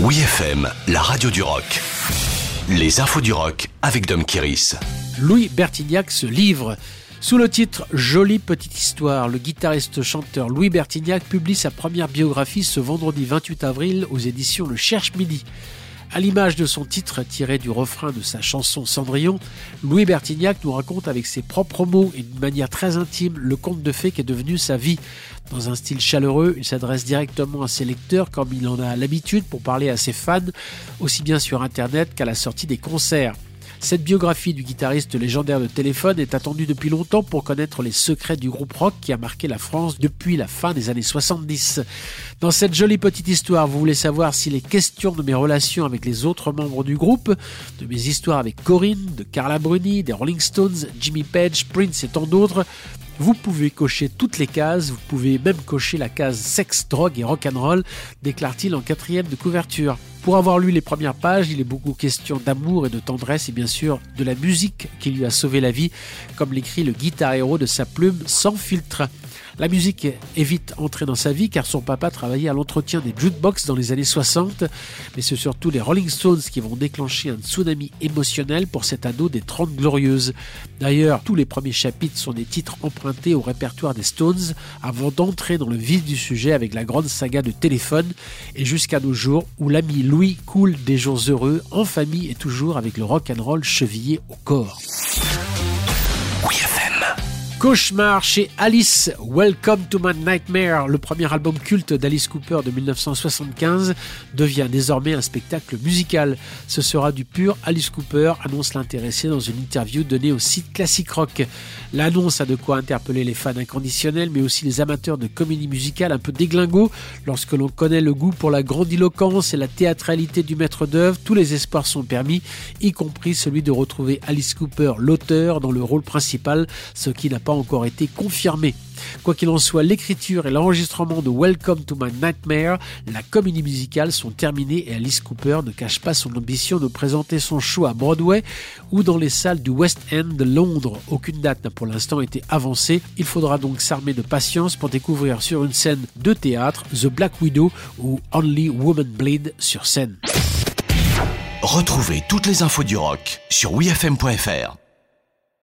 Oui FM, la radio du rock. Les infos du rock avec Dom Kiris. Louis Bertignac se livre. Sous le titre Jolie petite histoire, le guitariste-chanteur Louis Bertignac publie sa première biographie ce vendredi 28 avril aux éditions Le Cherche Midi. À l'image de son titre tiré du refrain de sa chanson Cendrillon, Louis Bertignac nous raconte avec ses propres mots et d'une manière très intime le conte de fées qui est devenu sa vie. Dans un style chaleureux, il s'adresse directement à ses lecteurs comme il en a l'habitude pour parler à ses fans, aussi bien sur Internet qu'à la sortie des concerts. Cette biographie du guitariste légendaire de téléphone est attendue depuis longtemps pour connaître les secrets du groupe rock qui a marqué la France depuis la fin des années 70. Dans cette jolie petite histoire, vous voulez savoir s'il est question de mes relations avec les autres membres du groupe, de mes histoires avec Corinne, de Carla Bruni, des Rolling Stones, Jimmy Page, Prince et tant d'autres, vous pouvez cocher toutes les cases, vous pouvez même cocher la case sexe, drogue et rock'n'roll, déclare-t-il en quatrième de couverture. Pour avoir lu les premières pages, il est beaucoup question d'amour et de tendresse et bien sûr de la musique qui lui a sauvé la vie, comme l'écrit le guitar héros de sa plume sans filtre. La musique est vite entrée dans sa vie car son papa travaillait à l'entretien des jukebox dans les années 60, mais c'est surtout les Rolling Stones qui vont déclencher un tsunami émotionnel pour cet ado des 30 glorieuses. D'ailleurs, tous les premiers chapitres sont des titres empruntés au répertoire des Stones avant d'entrer dans le vif du sujet avec la grande saga de téléphone et jusqu'à nos jours où l'ami Louis coule des jours heureux en famille et toujours avec le rock and roll chevillé au corps. Cauchemar chez Alice, Welcome to My Nightmare, le premier album culte d'Alice Cooper de 1975, devient désormais un spectacle musical. Ce sera du pur Alice Cooper, annonce l'intéressé dans une interview donnée au site Classic Rock. L'annonce a de quoi interpeller les fans inconditionnels, mais aussi les amateurs de comédie musicale un peu déglingo. Lorsque l'on connaît le goût pour la grandiloquence et la théâtralité du maître d'œuvre, tous les espoirs sont permis, y compris celui de retrouver Alice Cooper, l'auteur, dans le rôle principal, ce qui n'a encore été confirmé. Quoi qu'il en soit, l'écriture et l'enregistrement de Welcome to My Nightmare, la comédie musicale sont terminés et Alice Cooper ne cache pas son ambition de présenter son show à Broadway ou dans les salles du West End de Londres. Aucune date n'a pour l'instant été avancée. Il faudra donc s'armer de patience pour découvrir sur une scène de théâtre The Black Widow ou Only Woman Bleed sur scène. Retrouvez toutes les infos du rock sur wfm.fr.